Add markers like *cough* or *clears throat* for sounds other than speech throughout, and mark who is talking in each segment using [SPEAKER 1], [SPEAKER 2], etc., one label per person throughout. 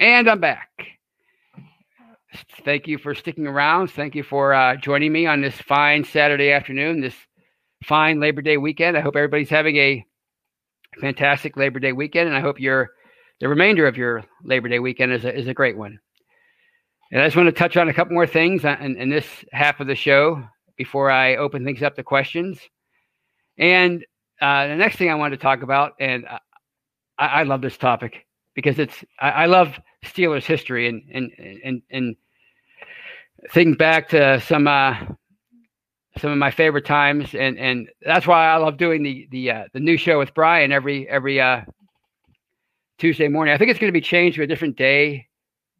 [SPEAKER 1] And I'm back. Thank you for sticking around. Thank you for uh, joining me on this fine Saturday afternoon, this fine Labor Day weekend. I hope everybody's having a fantastic Labor Day weekend, and I hope your the remainder of your Labor Day weekend is a, is a great one. And I just want to touch on a couple more things in, in this half of the show before I open things up to questions. And uh, the next thing I want to talk about, and I, I love this topic because it's I, I, love Steelers history and and and and think back to some uh, some of my favorite times, and and that's why I love doing the the uh, the new show with Brian every every uh, Tuesday morning. I think it's going to be changed to a different day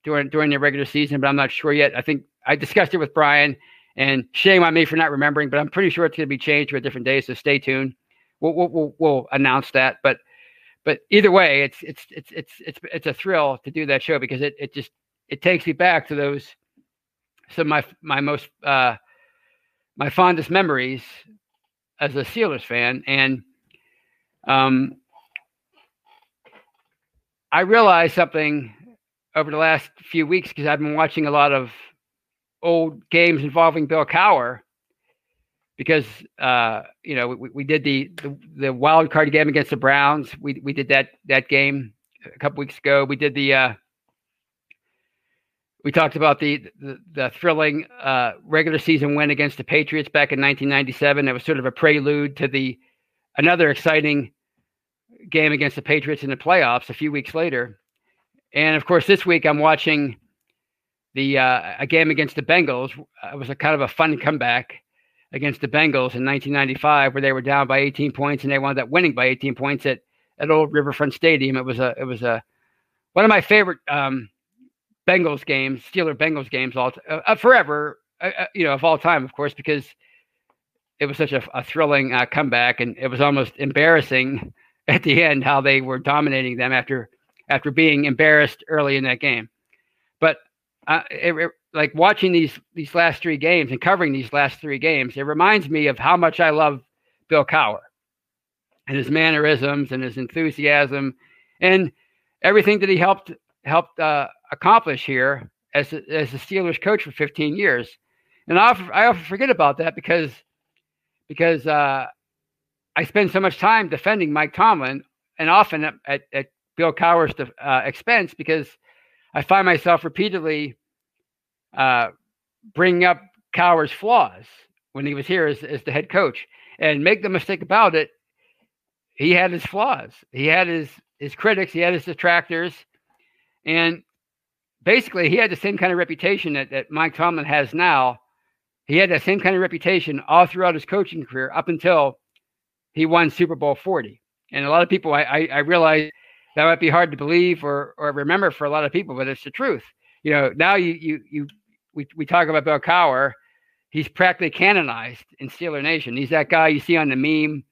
[SPEAKER 1] during during the regular season, but I'm not sure yet. I think I discussed it with Brian, and shame on me for not remembering, but I'm pretty sure it's going to be changed to a different day. So stay tuned. We'll we'll we'll, we'll announce that, but but either way, it's it's it's it's it's it's a thrill to do that show because it it just it takes me back to those some of my my most uh my fondest memories as a Steelers fan. And um I realized something over the last few weeks because I've been watching a lot of old games involving Bill Cowher because uh, you know we, we did the, the, the wild card game against the Browns. We we did that that game a couple weeks ago. We did the uh, we talked about the the, the thrilling uh, regular season win against the Patriots back in 1997. It was sort of a prelude to the another exciting game against the Patriots in the playoffs a few weeks later. And of course, this week I'm watching the uh, a game against the Bengals. It was a kind of a fun comeback against the Bengals in 1995, where they were down by 18 points and they wound up winning by 18 points at, at Old Riverfront Stadium. It was a it was a one of my favorite um, Bengals games, Steeler Bengals games, all uh, uh, forever, uh, uh, you know, of all time, of course, because it was such a, a thrilling uh, comeback, and it was almost embarrassing *laughs* at the end how they were dominating them after after being embarrassed early in that game. But it, like watching these these last three games and covering these last three games, it reminds me of how much I love Bill Cowher and his mannerisms and his enthusiasm and everything that he helped helped uh, accomplish here as a, as a Steelers coach for 15 years. And I often, I often forget about that because because uh, I spend so much time defending Mike Tomlin and often at, at, Bill Cowher's uh, expense because I find myself repeatedly uh, bringing up Cowher's flaws when he was here as, as the head coach. And make the mistake about it, he had his flaws. He had his his critics. He had his detractors, and basically, he had the same kind of reputation that, that Mike Tomlin has now. He had that same kind of reputation all throughout his coaching career up until he won Super Bowl 40. And a lot of people, I, I, I realize that might be hard to believe or, or remember for a lot of people, but it's the truth. You know, now you, you, you we, we talk about Bill Cowher, he's practically canonized in Steeler Nation. He's that guy you see on the meme,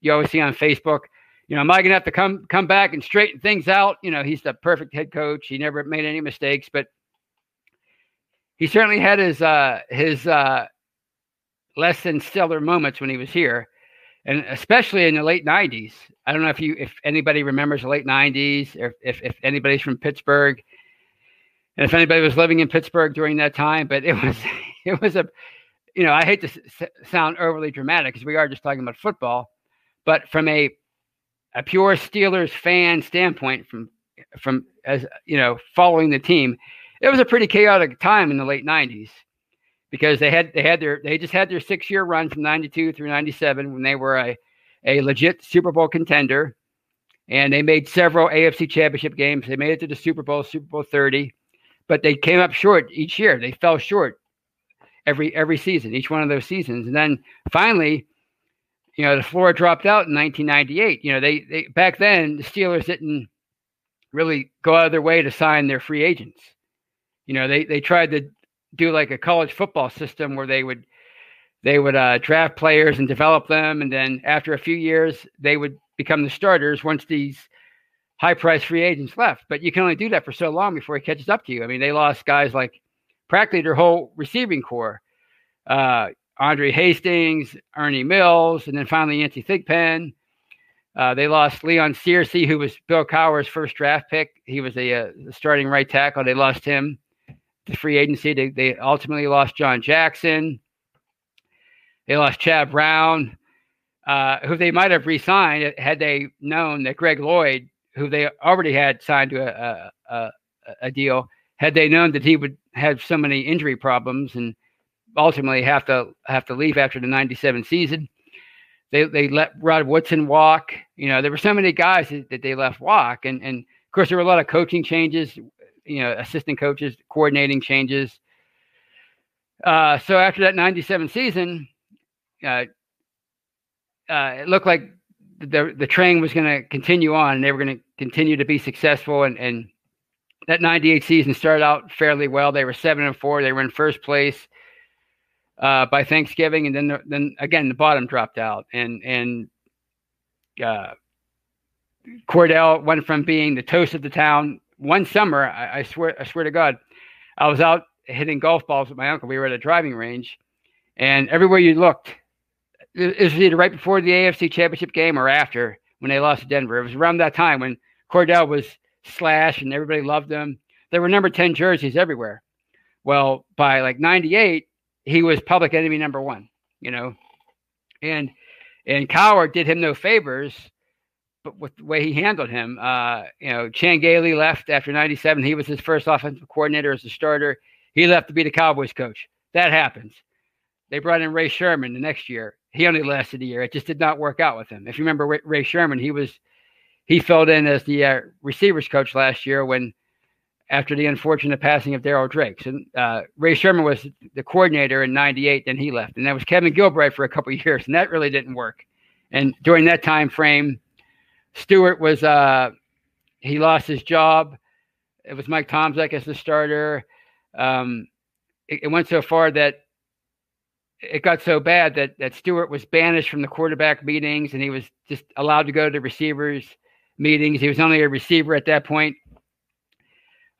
[SPEAKER 1] you always see on Facebook. You know, am I going to have to come come back and straighten things out? You know, he's the perfect head coach. He never made any mistakes, but he certainly had his uh, his uh, less than stellar moments when he was here, and especially in the late '90s. I don't know if you if anybody remembers the late '90s, or if if anybody's from Pittsburgh and if anybody was living in Pittsburgh during that time, but it *laughs* was it was a you know I hate to s- sound overly dramatic because we are just talking about football, but from a a pure Steelers fan standpoint, from from as you know following the team, it was a pretty chaotic time in the late '90s because they had they had their they just had their six year run from '92 through '97 when they were a a legit Super Bowl contender, and they made several AFC Championship games. They made it to the Super Bowl, Super Bowl 30 but they came up short each year. They fell short every every season, each one of those seasons, and then finally, you know, the floor dropped out in 1998. You know, they they back then the Steelers didn't really go out of their way to sign their free agents. You know, they they tried to do like a college football system where they would they would uh, draft players and develop them, and then after a few years, they would become the starters once these high price free agents left. But you can only do that for so long before he catches up to you. I mean, they lost guys like practically their whole receiving corps. Uh, Andre Hastings, Ernie Mills, and then finally Yancey Thigpen. Uh, they lost Leon Searcy, who was Bill Cowher's first draft pick. He was a, a uh, starting right tackle. They lost him to free agency. They, they ultimately lost John Jackson. They lost Chad Brown, uh, who they might have re-signed had they known that Greg Lloyd, who they already had signed to a, a, a deal, had they known that he would have so many injury problems and ultimately have to have to leave after the 97 season. They they let Rod Woodson walk. You know, there were so many guys that, that they left walk. And and of course there were a lot of coaching changes, you know, assistant coaches, coordinating changes. Uh, so after that 97 season, uh, uh, it looked like the the train was going to continue on and they were going to continue to be successful and and that 98 season started out fairly well. They were seven and four. They were in first place uh, by Thanksgiving, and then then again the bottom dropped out, and and uh, Kordell went from being the toast of the town. One summer, I, I, swear, I swear to God, I was out hitting golf balls with my uncle. We were at a driving range, and everywhere you looked, it was either right before the AFC Championship game or after when they lost to Denver. It was around that time when Kordell was slash and everybody loved him. There were number 10 jerseys everywhere. Well, by like 98, he was public enemy number one, you know. And and Cowher did him no favors, but with the way he handled him, uh, you know, Chan Gailey left after 97. He was his first offensive coordinator as a starter. He left to be the Cowboys coach. That happens. They brought in Ray Sherman the next year. He only lasted a year. It just did not work out with him. If you remember Ray Sherman, he was he filled in as the uh, receivers coach last year when after the unfortunate passing of Darryl Drakes. And uh, Ray Sherman was the coordinator in '98, then he left, and that was Kevin Gilbride for a couple *laughs* years, and that really didn't work. And during that time frame, Stewart was uh, he lost his job. It was Mike Tomczak as the starter. Um, it, it went so far that it got so bad that that Stewart was banished from the quarterback meetings, and he was just allowed to go to receivers meetings. He was only a receiver at that point.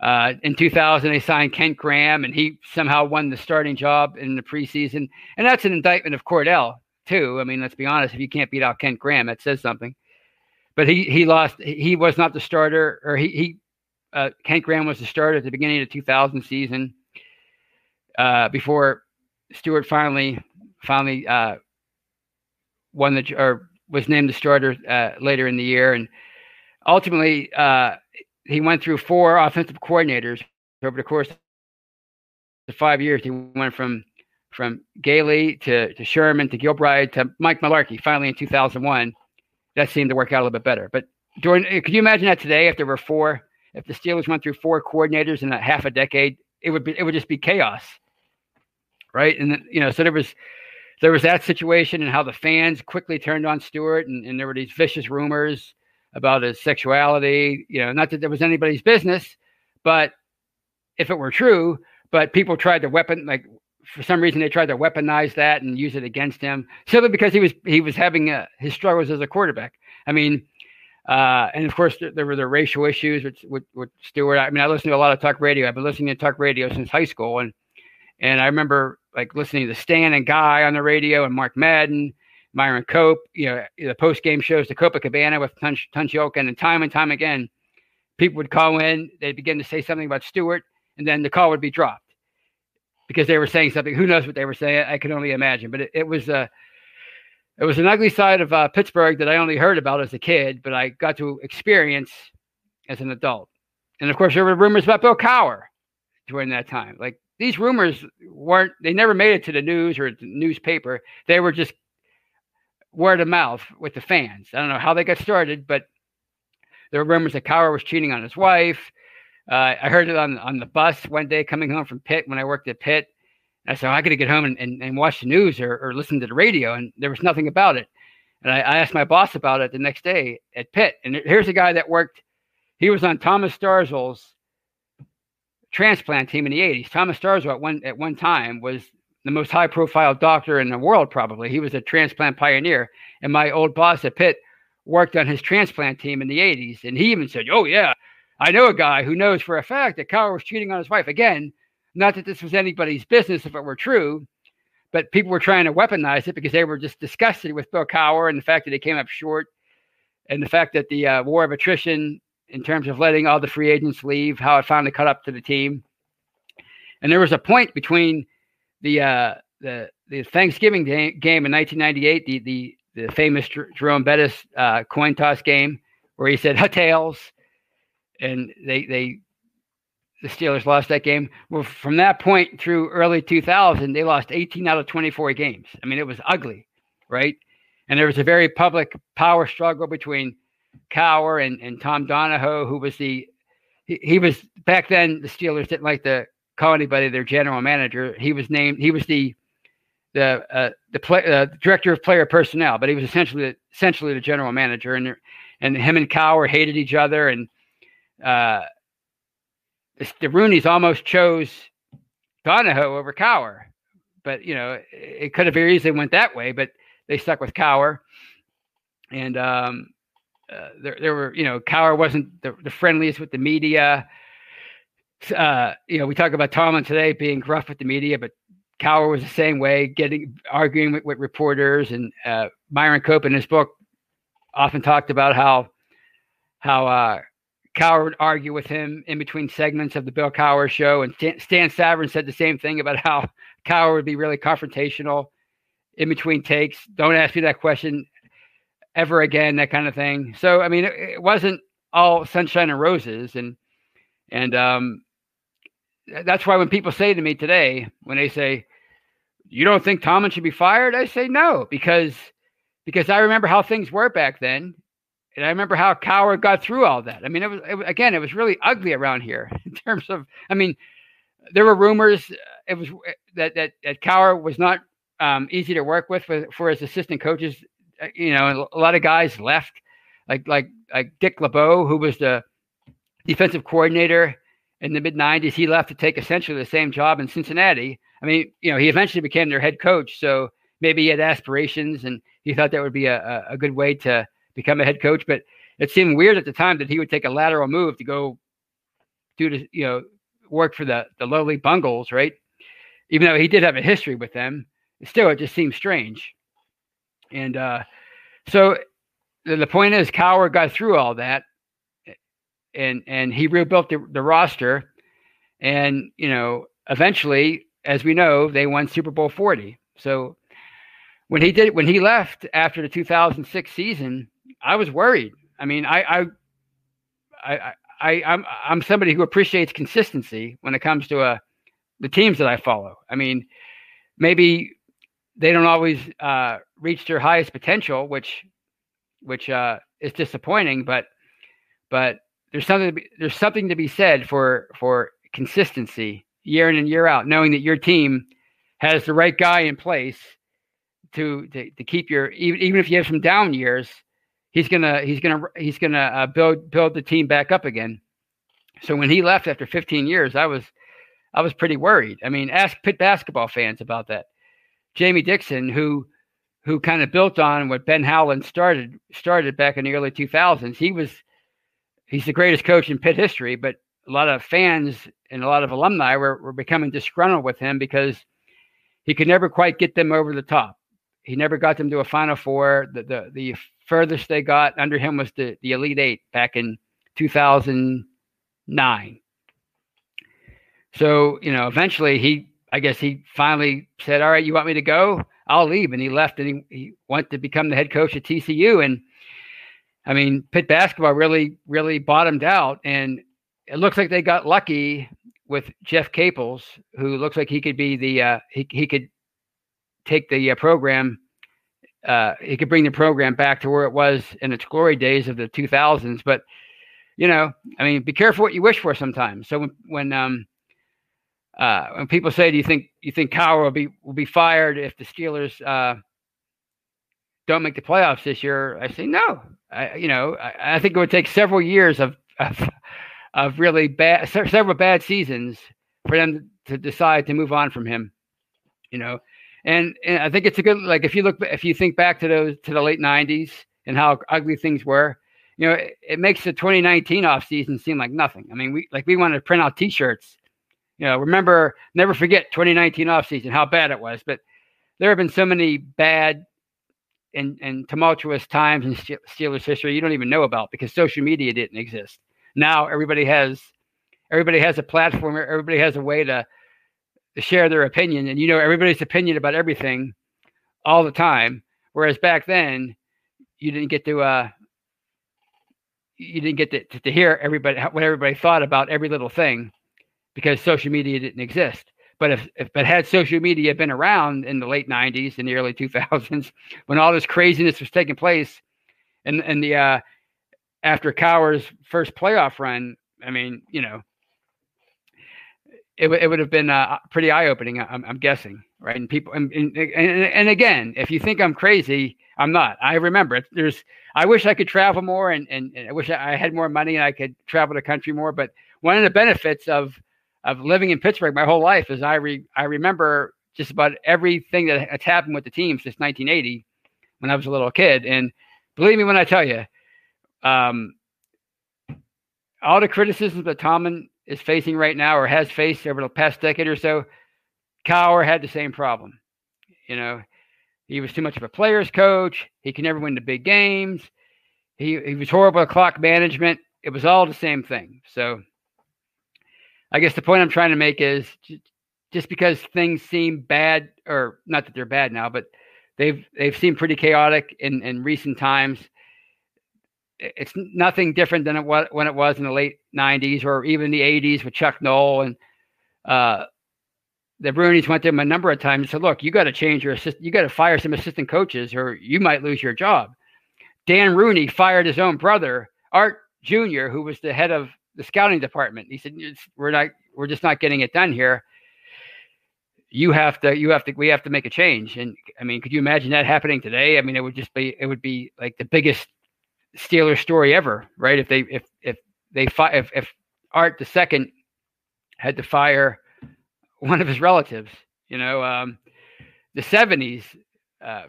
[SPEAKER 1] Uh, in 2000, they signed Kent Graham, and he somehow won the starting job in the preseason. And that's an indictment of Kordell, too. I mean, let's be honest. If you can't beat out Kent Graham, that says something. But he he lost. He was not the starter, or he he uh, Kent Graham was the starter at the beginning of the 2000 season. Uh, before Stewart finally finally uh, won the or was named the starter uh, later in the year, and ultimately, uh, he went through four offensive coordinators over the course of five years. He went from from Gailey to, to Sherman to Gilbride to Mike Mularkey. Finally, in 2001, that seemed to work out a little bit better. But during, could you imagine that today? If there were four, if the Steelers went through four coordinators in a half a decade, it would be it would just be chaos, right? And you know, so there was there was that situation and how the fans quickly turned on Stewart, and, and there were these vicious rumors about his sexuality. You know, not that there was anybody's business, but if it were true, but people tried to weapon like for some reason they tried to weaponize that and use it against him simply because he was he was having uh, his struggles as a quarterback. I mean, uh, and of course there, there, were the racial issues with, with with Stewart. I mean, I listen to a lot of talk radio. I've been listening to talk radio since high school, and and I remember like listening to Stan and Guy on the radio and Mark Madden Myron Cope, you know, the post game shows, the Copacabana with Tunch, Tunch and time and time again, people would call in, they'd begin to say something about Stewart, and then the call would be dropped because they were saying something. Who knows what they were saying? I can only imagine. But it, it was uh, it was an ugly side of uh, Pittsburgh that I only heard about as a kid, but I got to experience as an adult. And of course, there were rumors about Bill Cowher during that time. Like these rumors weren't, they never made it to the news or the newspaper. They were just word of mouth with the fans. I don't know how they got started, but there were rumors that Cowher was cheating on his wife. Uh, I heard it on on the bus one day coming home from Pitt when I worked at Pitt. I said, I got to get home and, and, and, watch the news or, or listen to the radio. And there was nothing about it. And I, I, asked my boss about it the next day at Pitt. And here's a guy that worked, he was on Thomas Starzl's transplant team in the 80s. Thomas Starzl at one, at one time was the most high profile doctor in the world, probably. He was a transplant pioneer. And my old boss at Pitt worked on his transplant team in the 80s. And he even said, Oh, yeah, I know a guy who knows for a fact that Cowher was cheating on his wife. Again, not that this was anybody's business if it were true, but people were trying to weaponize it because they were just disgusted with Bill Cowher and the fact that he came up short and the fact that the uh, war of attrition in terms of letting all the free agents leave, how it finally caught up to the team. And there was a point between the uh, the the Thanksgiving game, game in 1998, the the the famous Jerome Bettis uh, coin toss game, where he said "tails," and they they the Steelers lost that game. Well, from that point through early 2000, they lost 18 out of 24 games. I mean, it was ugly, right? And there was a very public power struggle between Cowher and, and Tom Donahoe, who was the he, he was back then. The Steelers didn't like to call anybody their general manager. He was named. He was the the uh, the play, uh, director of player personnel, but he was essentially essentially the general manager. And and him and Cowher hated each other, and uh, the, Rooneys almost chose Donahoe over Cowher, but you know it, it could have very easily went that way, but they stuck with Cowher, and um, uh, there there were you know Cowher wasn't the, the friendliest with the media. Uh, you know, we talk about Tomlin today being gruff with the media, but Cowher was the same way, getting arguing with, with reporters. And uh, Myron Cope in his book often talked about how how uh, Cowher would argue with him in between segments of the Bill Cowher show, and Stan, Savran said the same thing about how Cowher would be really confrontational in between takes. Don't ask me that question ever again, that kind of thing. So, I mean, it, it wasn't all sunshine and roses, and and um, that's why when people say to me today, when they say, "You don't think Tomlin should be fired?" I say no, because because I remember how things were back then, and I remember how Cowher got through all that. I mean, it was, it again, it was really ugly around here *laughs* in terms of. I mean, there were rumors uh, it was uh, that that that Cowher was not um, easy to work with for, for his assistant coaches. Uh, you know, a lot of guys left, like like like Dick LeBeau, who was the defensive coordinator in the mid '90s. He left to take essentially the same job in Cincinnati. I mean, you know, he eventually became their head coach, so maybe he had aspirations and he thought that would be a, a good way to become a head coach. But it seemed weird at the time that he would take a lateral move to go do to you know work for the the lowly Bungles, right? Even though he did have a history with them, still it just seems strange. And uh, so the point is, Cowher got through all that, and and he rebuilt the, the roster, and you know eventually, as we know, they won Super Bowl forty. So when he did when he left after the 2006 season, I was worried. I mean, I I I, I I'm I'm somebody who appreciates consistency when it comes to a uh, the teams that I follow. I mean, maybe they don't always uh, reach their highest potential, which which uh, is disappointing. But but there's something to be, there's something to be said for for consistency year in and year out, knowing that your team has the right guy in place to to, to keep your even even if you have some down years, he's gonna he's gonna he's gonna uh, build build the team back up again. So when he left after 15 years, I was I was pretty worried. I mean, ask pit basketball fans about that. Jamie Dixon, who who kind of built on what Ben Howland started started back in the early 2000s. He was he's the greatest coach in Pitt history, but a lot of fans and a lot of alumni were, were becoming disgruntled with him because he could never quite get them over the top. He never got them to a Final Four. The the, the furthest they got under him was the, the Elite Eight back in 2009. So, you know, eventually he I guess he finally said, "All right, you want me to go? I'll leave." And he left, and he, he went to become the head coach at TCU. And I mean, Pitt basketball really, really bottomed out, and it looks like they got lucky with Jeff Capels, who looks like he could be the uh, he he could take the uh, program. Uh, he could bring the program back to where it was in its glory days of the 2000s. But you know, I mean, be careful what you wish for sometimes. So when, when um, uh, when people say, "Do you think you think Cowher will be will be fired if the Steelers uh, don't make the playoffs this year?" I say no. I you know I, I think it would take several years of of, of really bad several bad seasons for them to decide to move on from him. You know, and, and I think it's a good like if you look if you think back to those to the late '90s and how ugly things were. You know, it, it makes the 2019 off season seem like nothing. I mean, we like we wanted to print out T-shirts you know, remember, never forget 2019 offseason, how bad it was. But there have been so many bad and, and tumultuous times in Steelers history you don't even know about because social media didn't exist. Now everybody has everybody has a platform. Everybody has a way to, to share their opinion, and you know everybody's opinion about everything all the time. Whereas back then, you didn't get to uh, you didn't get to, to, hear everybody what everybody thought about every little thing because social media didn't exist. But if, if but had social media been around in the late '90s and the early 2000s, *laughs* when all this craziness was taking place, and and the uh, after Cowher's first playoff run, I mean, you know, it, it would have been uh, pretty eye opening. I'm, I'm, guessing, right? And people, and, and, and again, if you think I'm crazy, I'm not. I remember it. There's, I wish I could travel more, and, and, and I wish I had more money and I could travel the country more. But one of the benefits of of living in Pittsburgh my whole life is I re, I remember just about everything that has happened with the team since 1980 when I was a little kid. And believe me when I tell you, um, all the criticisms that Tomlin is facing right now or has faced over the past decade or so, Cowher had the same problem. You know, he was too much of a player's coach. He could never win the big games. He, he was horrible at clock management. It was all the same thing. So I guess the point I'm trying to make is just because things seem bad, or not that they're bad now, but they've they've seemed pretty chaotic in, in recent times. It's nothing different than it was when it was in the late '90s or even the '80s with Chuck Noll and uh, the Rooneys went to him a number of times and said, "Look, you got to change your assist. You got to fire some assistant coaches, or you might lose your job." Dan Rooney fired his own brother, Art Jr., who was the head of the scouting department. He said, "We're not, we're just not getting it done here. You have to, you have to, we have to make a change." And I mean, could you imagine that happening today? I mean, it would just be, it would be like the biggest Steeler story ever, right? If they, if if they, fi- if if Art the second had to fire one of his relatives, you know, um, the seventies. Uh,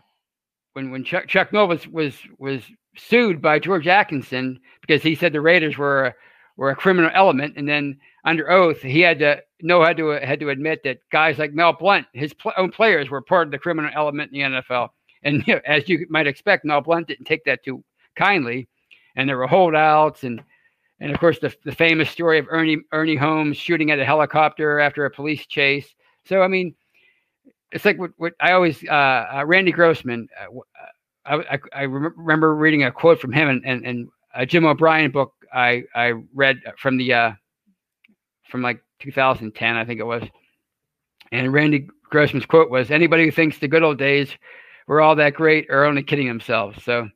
[SPEAKER 1] when when Chuck Chuck Noll was was was sued by George Atkinson because he said the Raiders were were a criminal element. And then under oath, he had to know had to had to admit that guys like Mel Blount, his pl- own players, were part of the criminal element in the NFL. And you know, as you might expect, Mel Blount didn't take that too kindly, and there were holdouts and. And of course, the, the famous story of Ernie Ernie Holmes shooting at a helicopter after a police chase. So, I mean, it's like what, what I always uh, uh, Randy Grossman. Uh, uh I, I, I, remember reading a quote from him and and, and a Jim O'Brien book I I read from the uh, from like 2010, I think it was. And Randy Grossman's quote was, "Anybody who thinks the good old days were all that great are only kidding themselves." So,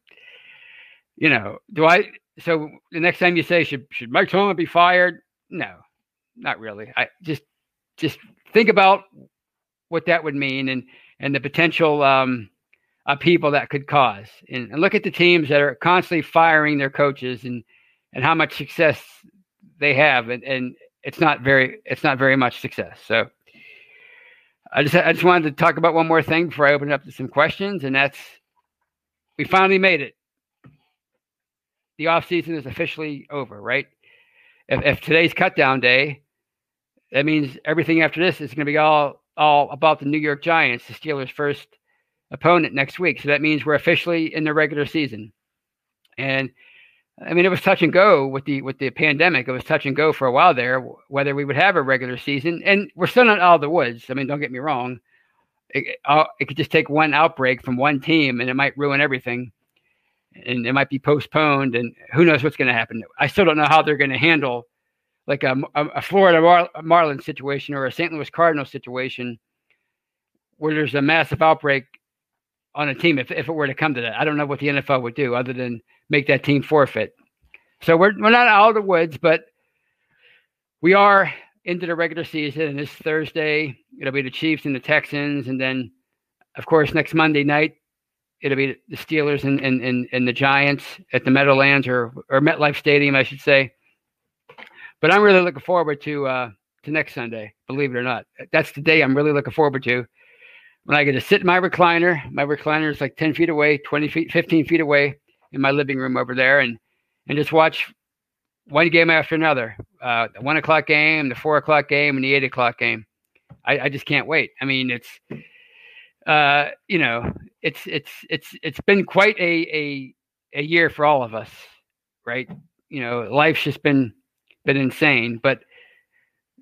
[SPEAKER 1] you know, do I? So the next time you say, "Should should Mike Tomlin be fired?" No, not really. I just just think about what that would mean and and the potential um, people that could cause. And, and look at the teams that are constantly firing their coaches and and how much success they have, and, and it's not very it's not very much success. So I just I just wanted to talk about one more thing before I open up to some questions, and that's we finally made it. The off season is officially over, right? If, if today's cut down day, that means everything after this is going to be all all about the New York Giants, the Steelers' first opponent next week. So that means we're officially in the regular season, and I mean, it was touch and go with the with the pandemic. It was touch and go for a while there whether we would have a regular season, and we're still not out of the woods. I mean, don't get me wrong. It, uh, it could just take one outbreak from one team, and it might ruin everything, and it might be postponed, and who knows what's going to happen. I still don't know how they're going to handle like a, a Florida Mar- Marlins situation or a St. Louis Cardinals situation where there's a massive outbreak on a team if, if it were to come to that. I don't know what the NFL would do other than make that team forfeit. So we're, we're not out of the woods, but we are into the regular season. And this Thursday, it'll be the Chiefs and the Texans. And then, of course, next Monday night, it'll be the Steelers and, and, and, and the Giants at the Meadowlands or, or MetLife Stadium, I should say. But I'm really looking forward to uh, to next Sunday, believe it or not. That's the day I'm really looking forward to when I get to sit in my recliner. My recliner is like 10 feet away, 20 feet, 15 feet away in my living room over there and and just watch one game after another. Uh, the one o'clock game, the four o'clock game, and the eight o'clock game. I, I just can't wait. I mean, it's uh, you know, it's it's it's it's been quite a a a year for all of us, right? You know, life's just been been insane, but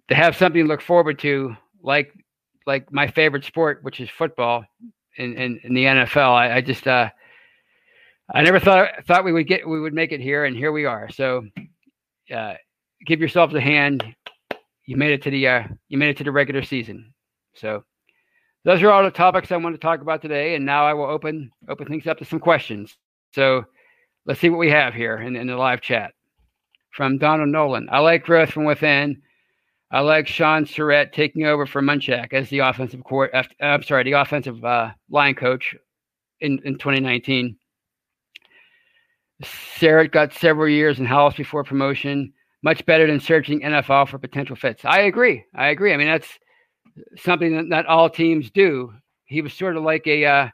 [SPEAKER 1] to have something to look forward to, like like my favorite sport, which is football, in in, in the NFL, I, I just uh, I never thought thought we would get we would make it here, and here we are. So, uh, give yourselves a hand. You made it to the uh, you made it to the regular season. So those are all the topics I want to talk about today. And now I will open open things up to some questions. So let's see what we have here in, in the live chat from Donald Nolan. I like growth from within. I like Shaun Sarrett taking over for Munchak as the offensive court. Uh, I'm sorry, the offensive uh, line coach in, in 2019. Sarrett got several years in house before promotion. Much better than searching NFL for potential fits. I agree. I agree. I mean, that's something that not all teams do. He was sort of like a uh,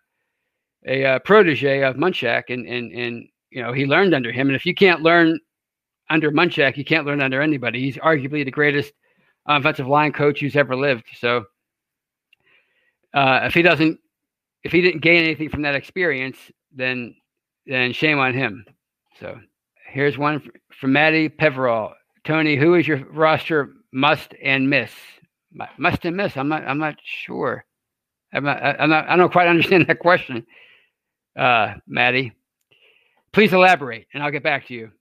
[SPEAKER 1] a uh, protege of Munchak, and and and you know he learned under him. And if you can't learn under Munchak, you can't learn under anybody. He's arguably the greatest offensive line coach who's ever lived. So uh, if he doesn't, if he didn't gain anything from that experience, then then shame on him. So here's one from Maddie Peverall. Tony, who is your roster must and miss? must and miss. I'm not. I'm not sure. I'm not. I'm not. I don't quite *laughs* understand that question, uh, Maddie. Please elaborate, and I'll get back to you.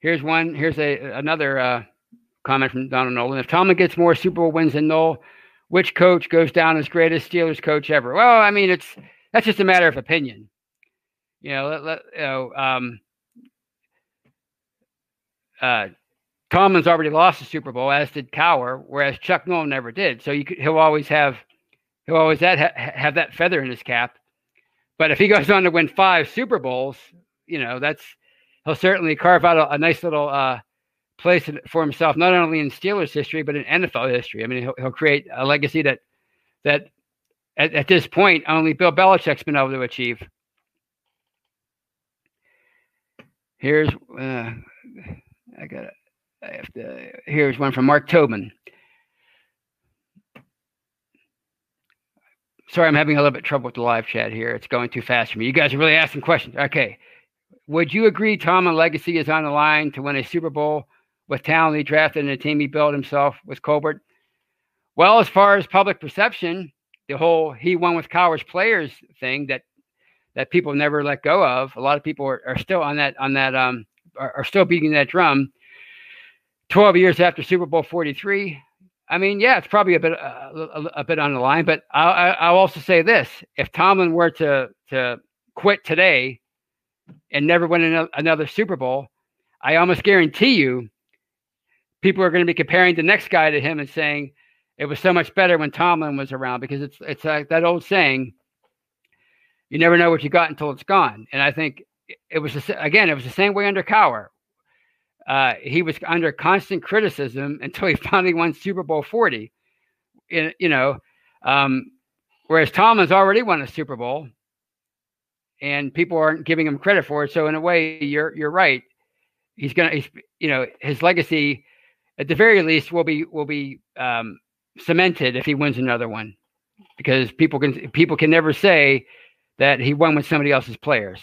[SPEAKER 1] Here's one. Here's a another uh, comment from Donald Nolan. If Tomlin gets more Super Bowl wins than Noll, which coach goes down as greatest Steelers coach ever? Well, I mean, it's that's just a matter of opinion. You know, let, let, you know, um, uh, Tomlin's already lost the Super Bowl, as did Cowher, whereas Chuck Noll never did. So could, he'll always have he'll always that ha, have that feather in his cap. But if he goes on to win five Super Bowls, you know that's he'll certainly carve out a, a nice little uh, place for himself, not only in Steelers history but in NFL history. I mean, he'll, he'll create a legacy that that at, at this point only Bill Belichick's been able to achieve. Here's uh, I got. I have to, here's one from Mark Tobin. Sorry, I'm having a little bit trouble with the live chat here. It's going too fast for me. You guys are really asking questions. Okay. Would you agree Tomlin legacy is on the line to win a Super Bowl with talent he drafted and a team he built himself with Colbert? Well, as far as public perception, the whole he won with college players thing that that people never let go of. A lot of people are, are still on that on that um are, are still beating that drum. 12 years after Super Bowl 43. I mean, yeah, it's probably a bit uh, a, a, bit on the line, but I'll, I'll also say this: if Tomlin were to to quit today and never win another Super Bowl, I almost guarantee you, people are going to be comparing the next guy to him and saying it was so much better when Tomlin was around because it's it's like that old saying: you never know what you got until it's gone. And I think it was again, it was the same way under Cowher uh, he was under constant criticism *laughs* until he finally won Super Bowl 40. In, you know, um, whereas Tomlin's already won a Super Bowl, and people aren't giving him credit for it. So in a way, you're you're right. He's gonna, you know, his legacy, at the very least, will be will be um, cemented if he wins another one, because people can people can never say that he won with somebody else's players.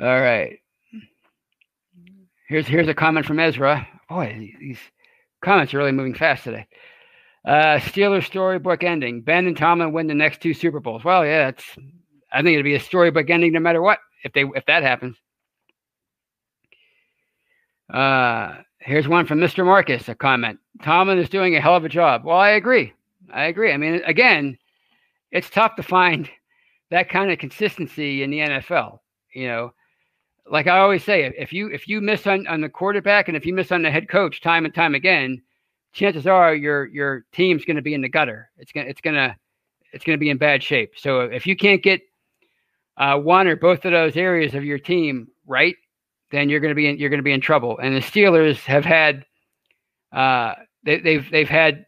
[SPEAKER 1] All right. Here's here's a comment from Ezra. Boy, these comments are really moving fast today. Uh, Steelers storybook ending. Ben and Tomlin win the next two Super Bowls. Well, yeah, it's. I think it'd be a storybook ending no matter what if they if that happens. Uh, here's one from Mr. Marcus. A comment. Tomlin is doing a hell of a job. Well, I agree. I agree. I mean, again, it's tough to find that kind of consistency in the NFL. You know, like I always say, if you if you miss on, on the quarterback and if you miss on the head coach time and time again, chances are your your team's going to be in the gutter. It's gonna it's gonna it's gonna be in bad shape. So if you can't get uh, one or both of those areas of your team right, then you're going to be in, you're going to be in trouble. And the Steelers have had uh, they, they've they've had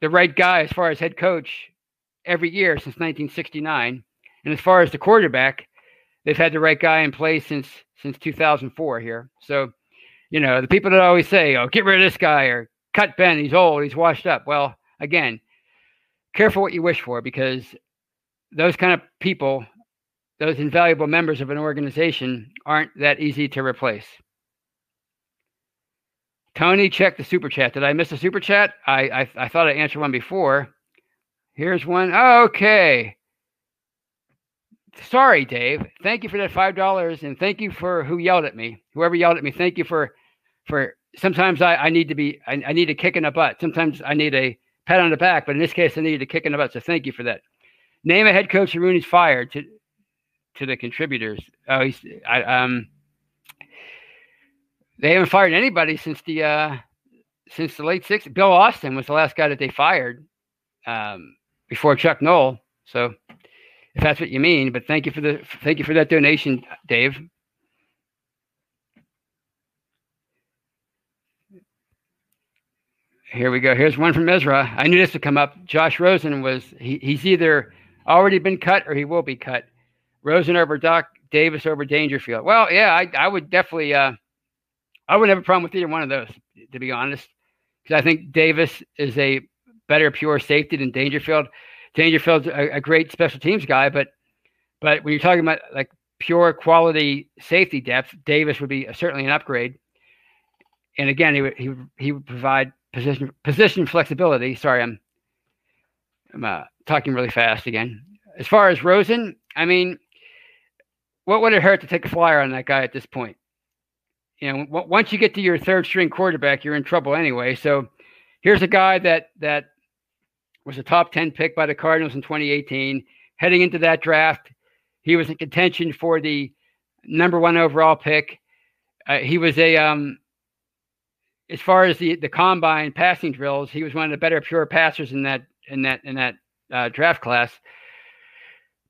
[SPEAKER 1] the right guy as far as head coach every year since 1969, and as far as the quarterback they've had the right guy in place since since 2004 here. So you know, the people that always say, "Oh, get rid of this guy," or "Cut Ben, he's old, he's washed up." Well, again, careful what you wish for because those kind of people, those invaluable members of an organization, aren't that easy to replace. Tony, check the super chat. Did I miss a super chat? I I, I thought I answered one before. Here's one. Okay. Sorry, Dave. Thank you for that five dollars, and thank you for who yelled at me. Whoever yelled at me, thank you for for. Sometimes I, I need to be I, I need a kick in the butt. Sometimes I need a pat on the back, but in this case, I needed a kick in the butt. So thank you for that. Name a head coach Rooney's fired to the contributors. Oh, he's I um they haven't fired anybody since the uh, since the late '60s. Bill Austin was the last guy that they fired um, before Chuck Noll. So, if that's what you mean, but thank you for the thank you for that donation, Dave. Here we go. Here's one from Ezra. I knew this would come up. Josh Rosen was he, he's either already been cut or he will be cut. Rosen over Doc Davis over Dangerfield. Well, yeah, I, I would definitely uh, I wouldn't have a problem with either one of those, to be honest, because I think Davis is a better pure safety than Dangerfield. Dangerfield's a, a great special teams guy, but but when you're talking about like pure quality safety depth, Davis would be certainly an upgrade. And again, he would he he would provide position position flexibility. Sorry, I'm I'm uh, talking really fast again. As far as Rosen, I mean, what would it hurt to take a flyer on that guy at this point? you know, w- once you get to your third string quarterback, you're in trouble anyway. So here's a guy that that was a top 10 pick by the Cardinals in 2018. Heading into that draft, he was in contention for the number one overall pick. Uh, he was a um, as far as the the combine passing drills, he was one of the better pure passers in that in that in that uh, draft class.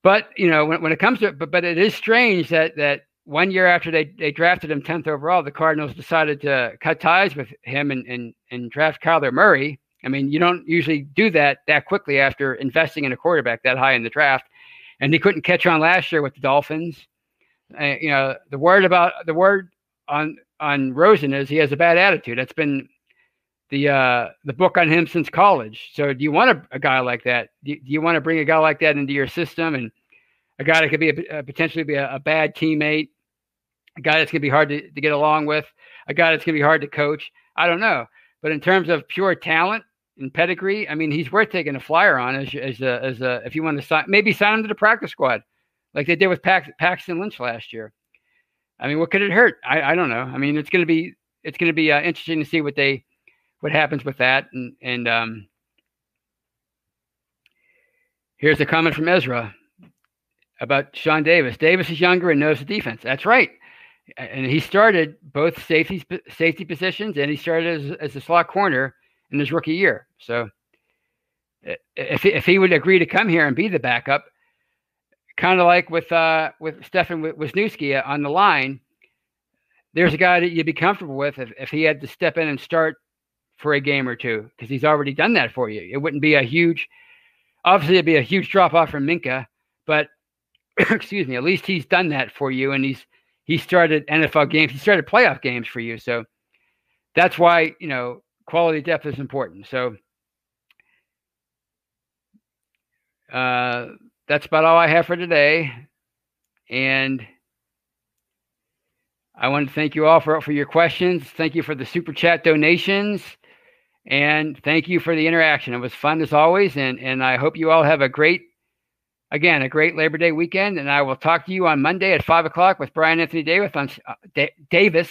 [SPEAKER 1] But you know, when, when it comes to it, but but it is strange that that one year after they, they drafted him 10th overall, the Cardinals decided to cut ties with him and, and, and draft Kyler Murray. I mean, you don't usually do that that quickly after investing in a quarterback that high in the draft. And he couldn't catch on last year with the Dolphins. Uh, you know, the word about the word on on Rosen is he has a bad attitude. That's been the uh, the book on him since college. So, do you want a, a guy like that? Do, do you want to bring a guy like that into your system and a guy that could be a, potentially be a, a bad teammate? a guy that's going to be hard to, to get along with, a guy that's going to be hard to coach. I don't know. But in terms of pure talent and pedigree, I mean, he's worth taking a flyer on as, as a, as a, if you want to sign, maybe sign him to the practice squad like they did with Pax, Paxton Lynch last year. I mean, what could it hurt? I, I don't know. I mean, it's going to be, it's going to be uh, interesting to see what they, what happens with that. And, and, um, here's a comment from Ezra about Sean Davis. Davis is younger and knows the defense. That's right and he started both safety safety positions, and he started as, as a slot corner in his rookie year. So, if if he would agree to come here and be the backup, kind of like with uh, with Stefan Wisniewski on the line, there's a guy that you'd be comfortable with if, if he had to step in and start for a game or two because he's already done that for you. It wouldn't be a huge, obviously, it'd be a huge drop off from Minkah, but *clears throat* excuse me, at least he's done that for you, and he's he started NFL games. He started playoff games for you. So that's why, you know, quality depth is important. So uh, that's about all I have for today. And I want to thank you all for, for your questions. Thank you for the super chat donations. And thank you for the interaction. It was fun as always. And, and I hope you all have a great again, a great Labor Day weekend, and I will talk to you on Monday at five o'clock with Brian Anthony Davis on uh, Davis,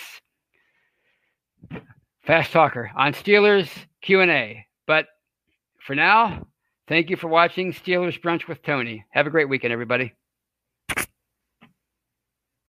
[SPEAKER 1] fast talker on Steelers Q and A. But for now, thank you for watching Steelers Brunch with Tony. Have a great weekend, everybody.